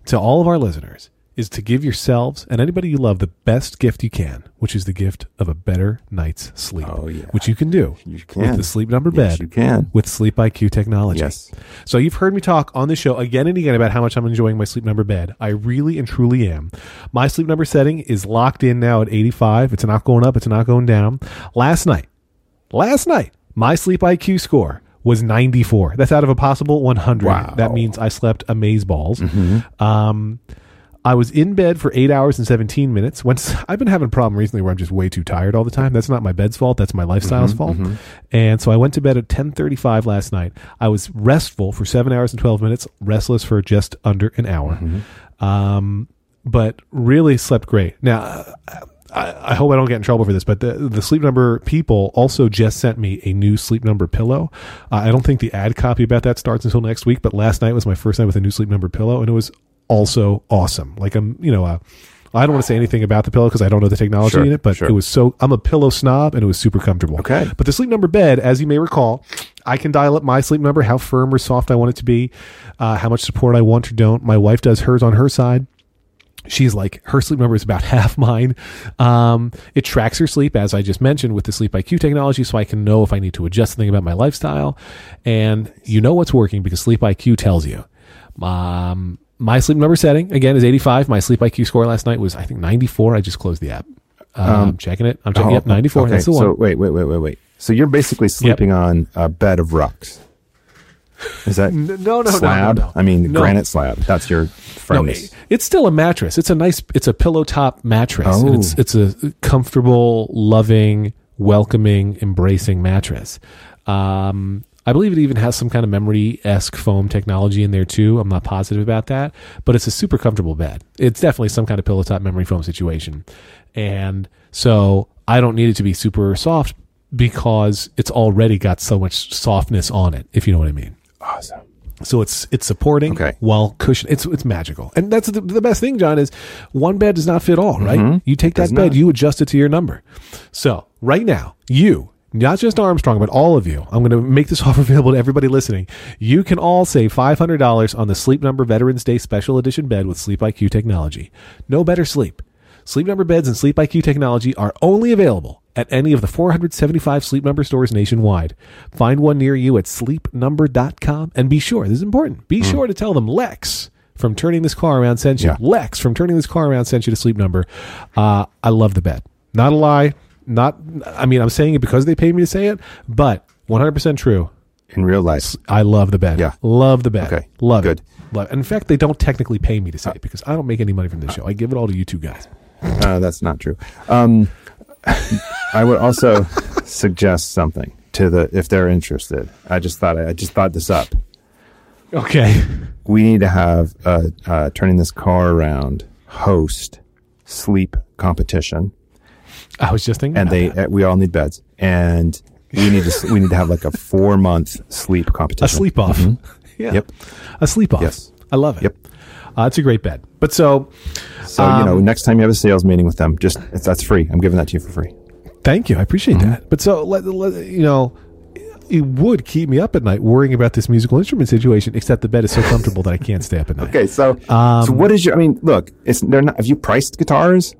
to all of our listeners, is to give yourselves and anybody you love the best gift you can, which is the gift of a better night's sleep. Oh, yeah. Which you can do You with the Sleep Number Yes, bed you can. with Sleep IQ technology. Yes. So you've heard me talk on the show again and again about how much I'm enjoying my sleep number bed. I really and truly am. My sleep number setting is locked in now at 85. It's not going up, it's not going down. Last night, last night, my sleep IQ score was 94. That's out of a possible 100. Wow. That means I slept amaze balls. Um, I was in bed for eight hours and 17 minutes. Once I've been having a problem recently where I'm just way too tired all the time. That's not my bed's fault. That's my lifestyle's fault. And so I went to bed at 10:35 last night. I was restful for seven hours and 12 minutes, restless for just under an hour. Um, but really slept great. Now, I, I hope I don't get in trouble for this, but the the Sleep Number people also just sent me a new Sleep Number pillow. Uh, I don't think the ad copy about that starts until next week, but last night was my first night with a new Sleep Number pillow, and it was also awesome. Like I'm, you know, uh, I don't want to say anything about the pillow because I don't know the technology Sure, in it, but sure. it was so. I'm a pillow snob, and it was super comfortable. Okay. but the Sleep Number bed, as you may recall, I can dial up my sleep number, how firm or soft I want it to be, uh, how much support I want or don't. My wife does hers on her side she's like her sleep number is about half mine um, it tracks her sleep as i just mentioned with the sleep iq technology so i can know if i need to adjust something about my lifestyle and you know what's working because sleep iq tells you um, my sleep number setting again is 85 my sleep iq score last night was i think 94 i just closed the app um, I'm checking it i'm checking Oh, yep 94 okay, that's the one So wait, wait, wait, wait, wait. So you're basically sleeping on a bed of rocks. Is that no, no, no, slab? no, no. I mean, No. granite slab. That's your No, firmness. it's still a mattress. It's a nice. It's a pillow top mattress. Oh. And it's it's a comfortable, loving, welcoming, embracing mattress. Um, I believe it even has some kind of memory esque foam technology in there too. I'm not positive about that, but it's a super comfortable bed. It's definitely some kind of pillow top memory foam situation, and so I don't need it to be super soft because it's already got so much softness on it. If you know what I mean. awesome. So it's it's supporting Okay. while cushion. It's it's magical, and that's the, the best thing, Jon. Is one bed does not fit all, right? You take that Mm-hmm. Does bed, not. you adjust it to your number. So right now, you. Not just Armstrong, but all of you. I'm going to make this offer available to everybody listening. You can all save $500 on the Sleep Number Veterans Day Special Edition bed with Sleep IQ technology. No better sleep. Sleep Number beds and Sleep IQ technology are only available at any of the 475 Sleep Number stores nationwide. Find one near you at sleepnumber.com and be sure, this is important, be sure to tell them Lex from Turning This Car Around sent you. Yeah. Lex from Turning This Car Around sent you to Sleep Number. Uh, I love the bed. Not a lie. Not, I mean, I'm saying it because they paid me to say it, but 100% true. In real life. I love the bed. Yeah. Love the bed. Okay. Love Good. it. Love it. And in fact, they don't technically pay me to say it because I don't make any money from this show. I give it all to you two guys. Uh, that's not true. Um, I would also suggest something to the if they're interested. I just thought I just thought this up. Okay. We need to have uh, uh, turning this car around host sleep competition, I was just thinking. and they that. uh, we all need beds, and we need to we need to have like a four month sleep competition. a sleep off. Yeah. Mm-hmm. Yep. A sleep off. Yes. I love it. Yep. Uh, it's a great bed. But so, So you know, Um, next time you have a sales meeting with them, just that's free. I'm giving that to you for free. thank you. I appreciate Mm-hmm. that. But so, let, let, you know, it would keep me up at night worrying about this musical instrument situation, except the bed is so comfortable that I can't stay up at night. Okay, so Um, so what is your? I mean, look, it's they're not. Have you priced guitars?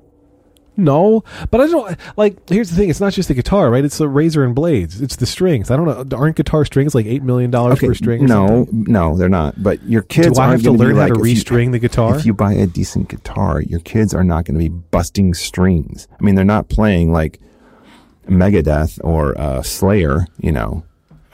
No, but I don't like. Here's the thing: it's not just the guitar, right? It's the razor and blades. It's the strings. I don't know. Aren't guitar strings like eight million dollars per string? No, something? no, they're not. But your kids Do I have to learn how like, to if you- restring the guitar? If you buy a decent guitar, your kids are not going to be busting strings. I mean, they're not playing like Megadeth or uh, Slayer. You know,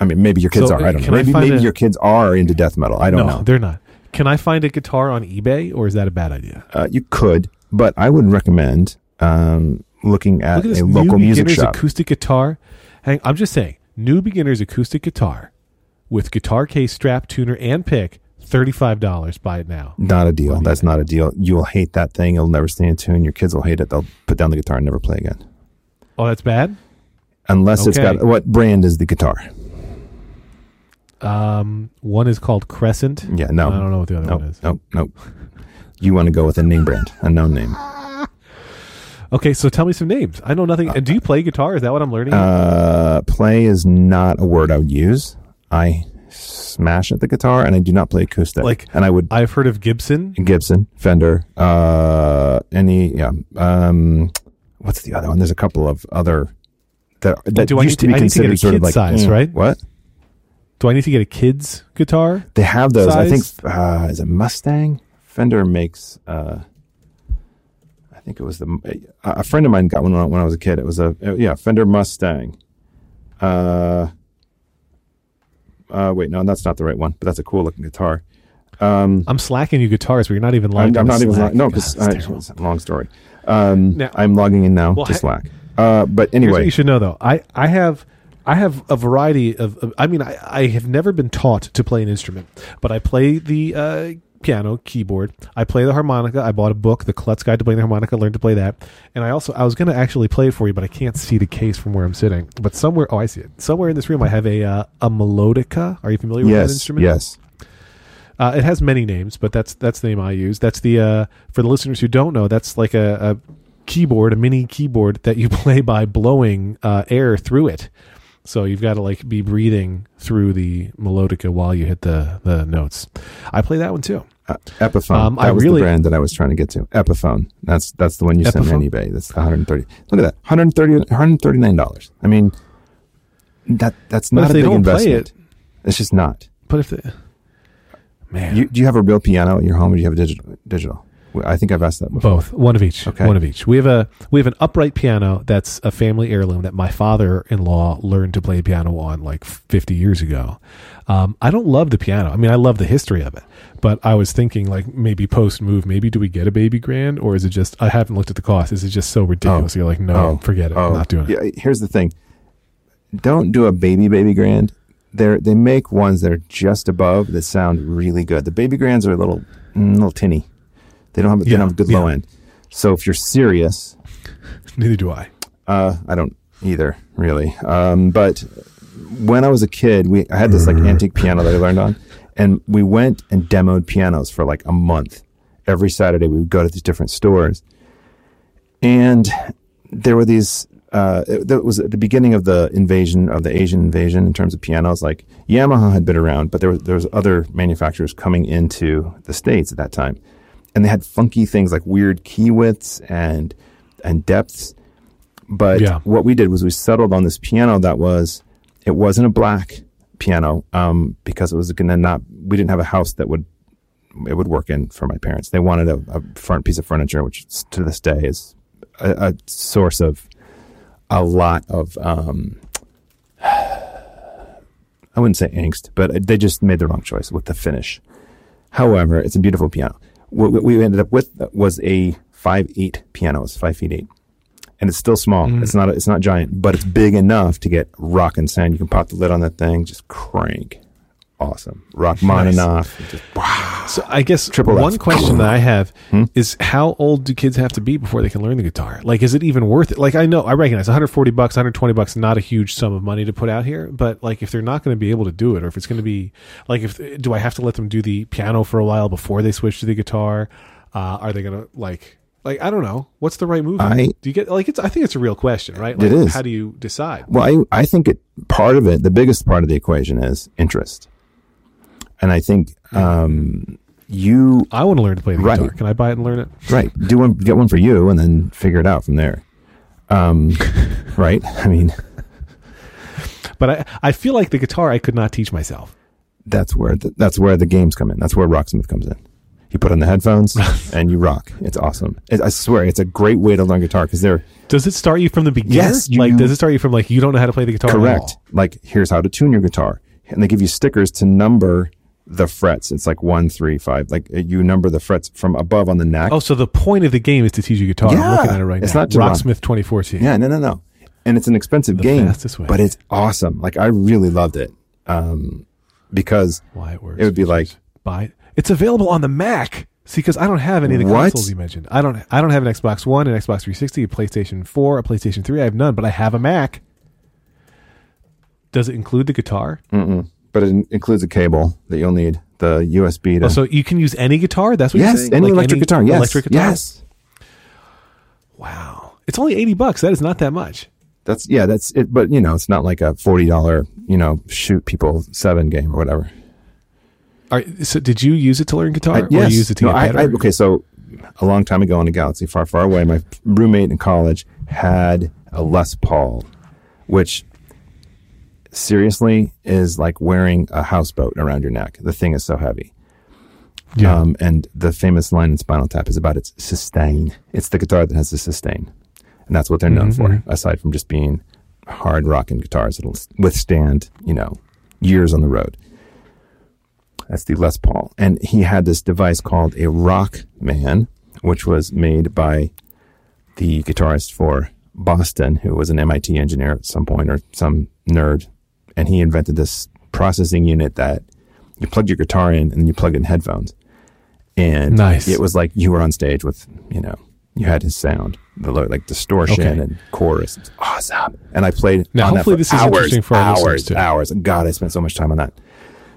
I mean, maybe your kids So, are. I don't know. Maybe maybe a- your kids are into death metal. I don't no, know. they're not. Can I find a guitar on eBay, or is that a bad idea? Uh, you could, but I would recommend um, looking at, Look at a new local music beginner's shop. acoustic guitar. Hang, I'm just saying, new beginner's acoustic guitar with guitar case, strap, tuner, and pick. Thirty-five dollars. Buy it now. Not a deal. That's not a deal. You will hate that thing. It'll never stay in tune. Your kids will hate it. They'll put down the guitar and never play again. Oh, that's bad. Unless it's Okay. got what brand is the guitar? Um, one is called Crescent. Yeah, no. I don't know what the other one is. nope, nope. You want to go with a name brand, a known name. Okay, so tell me some names. I know nothing. And do you play guitar? Is that what I'm learning? Uh, play is not a word I would use. I smash at the guitar, and I do not play acoustic. Like- and I would I've heard of Gibson. Gibson, Fender, uh, any yeah. Um, what's the other one? There's a couple of other that that do I used need to to- be I need to get considered a sort of like size, mm, right? What Do I need to get a kid's guitar? they have those? I think Size? uh, is it Mustang? Fender makes. Uh, think it was the a friend of mine got one when I was a kid. It was a uh, yeah Fender Mustang. Uh, Uh, wait, no, that's not the right one, but that's a cool looking guitar. Um, I'm slacking you guitars, but you're not even I'm, I'm into not even Slack. no because that's terrible. it's a long story. Um, Now- I'm logging in now Well, to Slack. Uh, but anyway, you should know, though. I, I have I have a variety of. of- I mean, I, I have never been taught to play an instrument, but I play the uh, piano, keyboard. I play the harmonica. I bought a book, The Klutz Guide to Playing the Harmonica. Learned to play that, and I also I was going to actually play it for you, but I can't see the case from where I'm sitting. But somewhere, oh, I see it. Somewhere in this room, I have a uh, a melodica. Are you familiar with that instrument? yes. Uh, it has many names, but that's that's the name I use. That's the uh, for the listeners who don't know. That's like a, a keyboard, a mini keyboard that you play by blowing uh, air through it. So you've got to like be breathing through the melodica while you hit the the notes. I play that one too. Uh, Epiphone. Um, that I was really- the brand that I was trying to get to. Epiphone. That's that's the one you sent me on eBay. That's 130. Look at that. 130 139 dollars. I mean, that that's not a they big don't play investment. It's just not. But if the man, You, do you have a real piano at your home, or do you have a digital? Digital. I think I've asked that before. Both, one of each. Okay. One of each. We have a we have an upright piano that's a family heirloom that my father-in-law learned to play piano on like 50 years ago. Um, I don't love the piano. I mean, I love the history of it, but I was thinking like maybe post move, maybe do we get a baby grand or is it just I haven't looked at the cost. Is it just so ridiculous? You're like, no, Oh. forget it. Oh, I'm not doing it. Yeah, here's the thing. Don't do a baby baby grand. They they make ones that are just above that sound really good. The baby grands are a little mm, little tinny. They don't have they Yeah, don't have a good yeah. low end. So if you're serious, Neither do I. uh, I don't either really. Um, but when I was a kid, we I had this like antique piano that I learned on, and we went and demoed pianos for like a month. Every Saturday, we would go to these different stores, and there were these. Uh, it, that was at the beginning of the invasion of the Asian invasion in terms of pianos. Like Yamaha had been around, but there was there was other manufacturers coming into the states at that time, and they had funky things like weird key widths and and depths. But Yeah. what we did was we settled on this piano that was it wasn't a black piano um, because it was going to not we didn't have a house that would it would work in for my parents. They wanted a, a front piece of furniture, which to this day is a, a source of a lot of um, I wouldn't say angst, but they just made the wrong choice with the finish. However, it's a beautiful piano. What we ended up with was a five eight piano. It's five feet eight, and it's still small. Mm. It's not it's not giant, but it's big enough to get rock and sand. You can pop the lid on that thing, just crank. Awesome, Rachmaninoff. Nice. Just, So I guess Triple F. one question that I have Hmm? is how old do kids have to be before they can learn the guitar? Like, is it even worth it? Like, I know I recognize 140 bucks, 120 bucks, not a huge sum of money to put out here, but like if they're not going to be able to do it, or if it's going to be like, if do I have to let them do the piano for a while before they switch to the guitar? Uh, are they going to like? Like I don't know. What's the right move? I- do you get like it's? I think it's a real question, right? It Like, is. How do you decide? Well, I, I think it part of it, the biggest part of the equation is interest. And I think um, you I want to learn to play the Right. guitar. Can I buy it and learn it? right do one, get one for you, and then figure it out from there. Um, right? I mean, But I, I feel like the guitar I could not teach myself. that's where the, that's where the games come in. That's where Rocksmith comes in. You put on the headphones and you rock. It's awesome. It, I swear, it's a great way to learn guitar because they're Does it start you from the beginning? Yes, you- like does it start you from like you don't know how to play the guitar? at correct. Like, here's how to tune your guitar, and they give you stickers to number the frets. It's like one, three, five. Like uh, you number the frets from above on the neck. Oh, so the point of the game is to teach you guitar. I'm Yeah. looking at it right It's now. not. Rocksmith 2014. Yeah, no, no, no. And it's an expensive The game, but it's awesome. Like I really loved it um, because Why it works? it would be like buy it. It's available on the Mac. See, because I don't have any of the What? consoles you mentioned. I don't. I don't have an Xbox One, an Xbox 360, a PlayStation 4, a PlayStation 3. I have none, but I have a Mac. Does it include the guitar? Mm-mm. But it includes a cable that you'll need, the USB to. Oh, so you can use any guitar? That's what you're yes, saying? any Like electric guitar. Yes, Electric guitar. yes. Wow. It's only 80 bucks. That is not that much. That's yeah. That's it. But you know, it's not like a forty dollar you know shoot people seven game or whatever. All right, so did you use it to learn guitar, I- or you use it to No, get I- I- okay, so a long time ago in a galaxy far, far away, my roommate in college had a Les Paul, which seriously is like wearing a houseboat around your neck. The thing is so heavy. yeah. Um, and the famous line in Spinal Tap is about its sustain. It's the guitar that has the sustain. And that's what they're known Mhm, for, mhm. aside from just being hard rocking guitars that'll withstand, you know, years on the road. That's the Les Paul. And he had this device called a Rock Man, which was made by the guitarist for Boston, who was an MIT engineer at some point or some nerd. And he invented this processing unit that you plugged your guitar in and you plugged in headphones. And Nice. it was like you were on stage with, you know, you had his sound, the like distortion Okay. and chorus. It's awesome. And I played Now, on that hopefully for this is hours, interesting for our hours, too. hours. God, I spent so much time on that.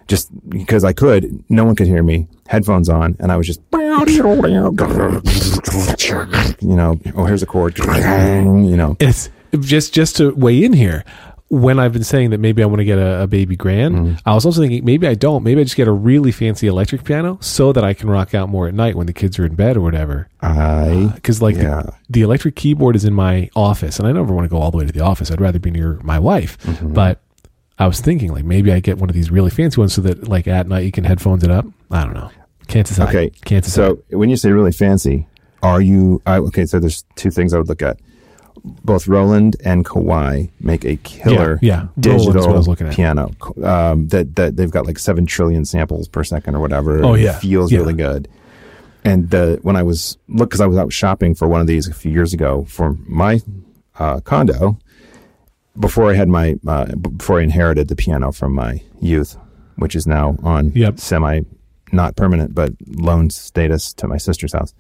Just because I could, no one could hear me. Headphones on, and I was just, you know, oh, here's a chord, you know. It's just just to weigh in here. When I've been saying that maybe I want to get a, a baby grand, Mm. I was also thinking maybe I don't. Maybe I just get a really fancy electric piano so that I can rock out more at night when the kids are in bed or whatever. I Because like Yeah. the, the electric keyboard is in my office, and I never want to go all the way to the office. I'd rather be near my wife. Mm-hmm. But I was thinking like maybe I get one of these really fancy ones so that like at night you can headphones it up. I don't know. Can't decide. Okay. Can't decide. So when you say really fancy, are you I, okay? So there's two things I would look at. Both Roland and Kawai make a killer Yeah, yeah. Digital what I was looking at. piano um, that that they've got like seven trillion samples per second or whatever. Oh, yeah. it feels Yeah. really good. And the when I was look because I was out shopping for one of these a few years ago for my uh, condo before I had my uh, before I inherited the piano from my youth, which is now on Yep. semi not permanent but loan status to my sister's house.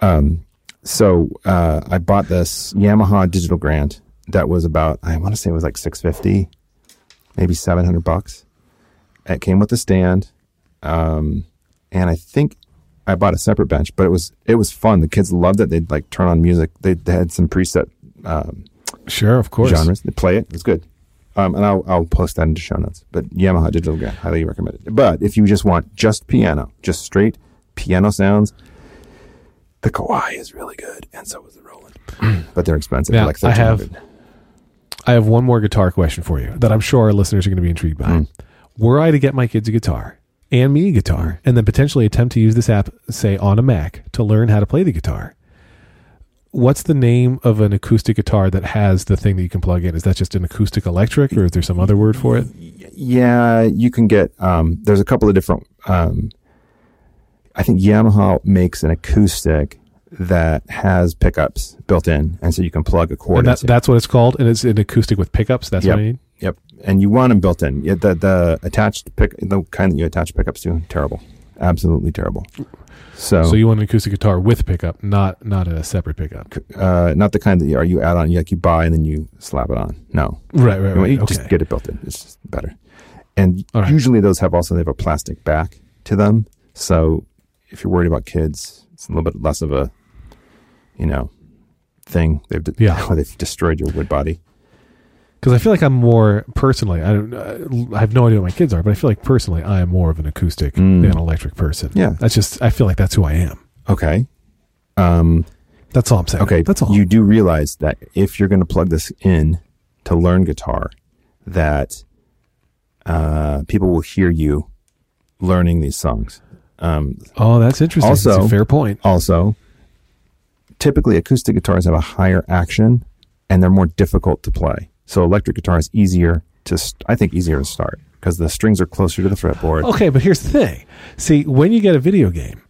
Um, so uh, I bought this Yamaha digital Grand that was about I want to say it was like six fifty, maybe seven hundred bucks. It came with a stand, um, and I think I bought a separate bench, but it was it was fun. The kids loved it. They'd like turn on music. They, they had some preset um, sure, of course. genres. They play it. It's good. Um, and I'll, I'll post that into show notes. But Yamaha Digital Grand, highly recommended. But if you just want just piano, just straight piano sounds, the Kawai is really good, and so is the Roland. but they're expensive. Now, They're like I have- I have one more guitar question for you that I'm sure our listeners are going to be intrigued by. Mm. Were I to get my kids a guitar and me a guitar, and then potentially attempt to use this app, say on a Mac, to learn how to play the guitar, what's the name of an acoustic guitar that has the thing that you can plug in? Is that just an acoustic electric, or is there some other word for it? Yeah, you can get. Um, there's a couple of different. Um, I think Yamaha makes an acoustic that has pickups built in, and so you can plug a cord. That, that's what it's called, and it's an acoustic with pickups. That's Yep. what I need. Yep, and you want them built in. The the attached pick, the kind that you attach pickups to, terrible, absolutely terrible. So, So you want an acoustic guitar with pickup, not not a separate pickup. uh, not the kind that you, are you add on, you like you buy and then you slap it on. No, Right, right, You right. just Okay. get it built in. It's just better. And right. usually those have also they have a plastic back to them. So if you're worried about kids, it's a little bit less of a, you know, thing. They've de- Yeah. they've destroyed your wood body. Because I feel like I'm more personally. I don't. Uh, I have no idea what my kids are, but I feel like personally, I am more of an acoustic Mm. than an electric person. Yeah. that's just. I feel like that's who I am. Okay. Um, That's all I'm saying. Okay, that's all. You do realize that if you're going to plug this in to learn guitar, that uh, people will hear you learning these songs. Um, oh, that's interesting. Also- that's a fair point. also, typically acoustic guitars have a higher action and they're more difficult to play. So electric guitar is easier to, st- I think, easier to start because the strings are closer to the fretboard. Okay, but here's the thing. See, when you get a video game,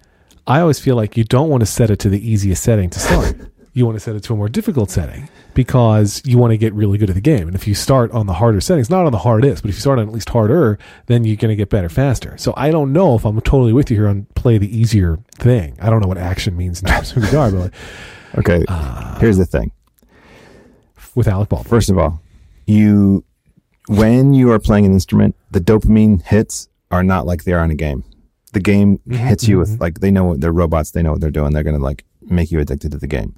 I always feel like you don't want to set it to the easiest setting to start. you want to set it to a more difficult setting because you want to get really good at the game. And if you start on the harder settings, not on the hardest, but if you start on at least harder, then you're going to get better faster. So I don't know if I'm totally with you here on play the easier thing. I don't know what action means in terms of guitar, but Okay, Uh, here's the thing. with Alec Baldwin. First of all, you when you are playing an instrument, the dopamine hits are not like they are in a game. The game Mm-hmm, hits you with like they know what they're robots, they know what they're doing. They're going to like make you addicted to the game.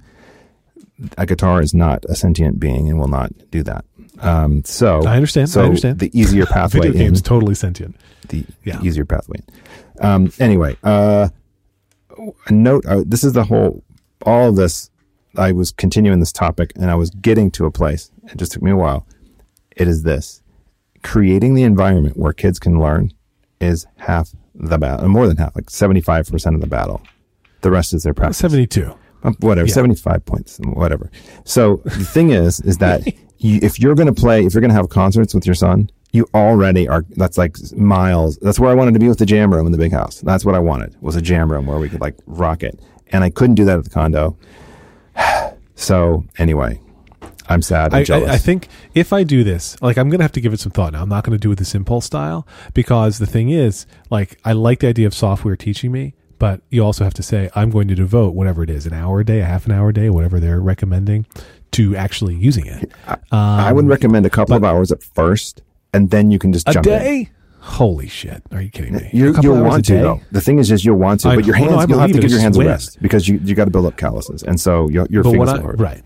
A guitar is not a sentient being and will not do that. Um, so I understand, I So understand. the easier pathway Video in, totally sentient. the, Yeah. the easier pathway. in. Um, anyway, uh, a note. Uh, this is the whole. All of this. I was continuing this topic, and I was getting to a place. It just took me a while. It is this: creating the environment where kids can learn is half the battle, more than half, like seventy-five percent of the battle. The rest is their practice. 72. Uh, whatever, Yeah. 75 points, whatever. So the thing is, is that you, if you're going to play, if you're going to have concerts with your son, you already are. That's like miles. That's where I wanted to be with the jam room in the big house. That's what I wanted was a jam room where we could like rock it. And I couldn't do that at the condo. so anyway, I'm sad. I'm I, jealous. I, I think if I do this, like I'm gonna have to give it some thought. Now I'm not gonna do it this impulse style because the thing is, like I like the idea of software teaching me, but you also have to say I'm going to devote whatever it is, an hour a day, a half an hour a day, whatever they're recommending, to actually using it. I would um, recommend a couple of hours at first, and then you can just A jump in. day? Holy shit! Are you kidding me? You, you'll want to though. The thing is, just you'll want to, I but your know, no, hands you'll have to give your hands a rest because you you got to build up calluses, and so your your fingers I, hurt. right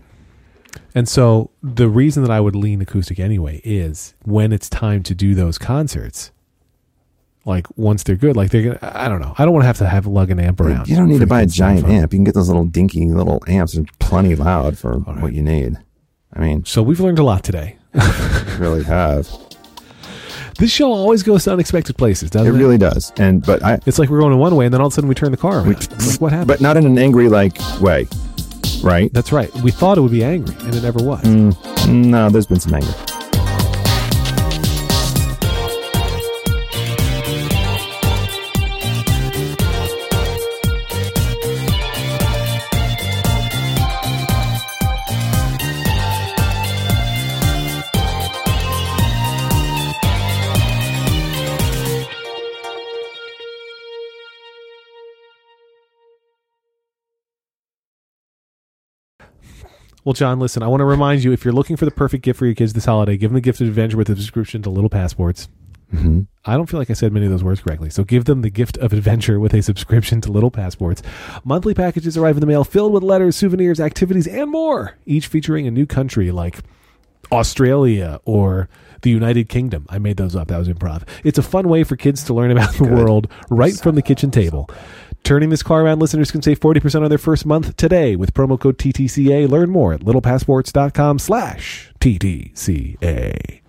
and so the reason that i would lean acoustic anyway is when it's time to do those concerts like once they're good like they're gonna i don't know i don't want to have to have lug an amp around You don't need to buy a kids to have giant amp. You can get those little dinky little amps and plenty loud for what you need. I mean, so we've learned a lot today really have. this show always goes to unexpected places It doesn't it, really does. And but I it's like we're going in one way and then all of a sudden we turn the car around It's like what happened but not in an angry like way, right? that's right we thought it would be angry and it never was Mm, no, there's been some anger. Well, Jon, listen, I want to remind you if you're looking for the perfect gift for your kids this holiday, give them the gift of adventure with a subscription to Little Passports. hmm I don't feel like I said many of those words correctly. So give them the gift of adventure with a subscription to Little Passports. Monthly packages arrive in the mail filled with letters, souvenirs, activities, and more, each featuring a new country like Australia or the United Kingdom. I made those up. That was improv. It's a fun way for kids to learn about the world right from the kitchen table. Turning this car around, listeners can save 40% on their first month today with promo code TTCA. Learn more at littlepassports.com slash TTCA.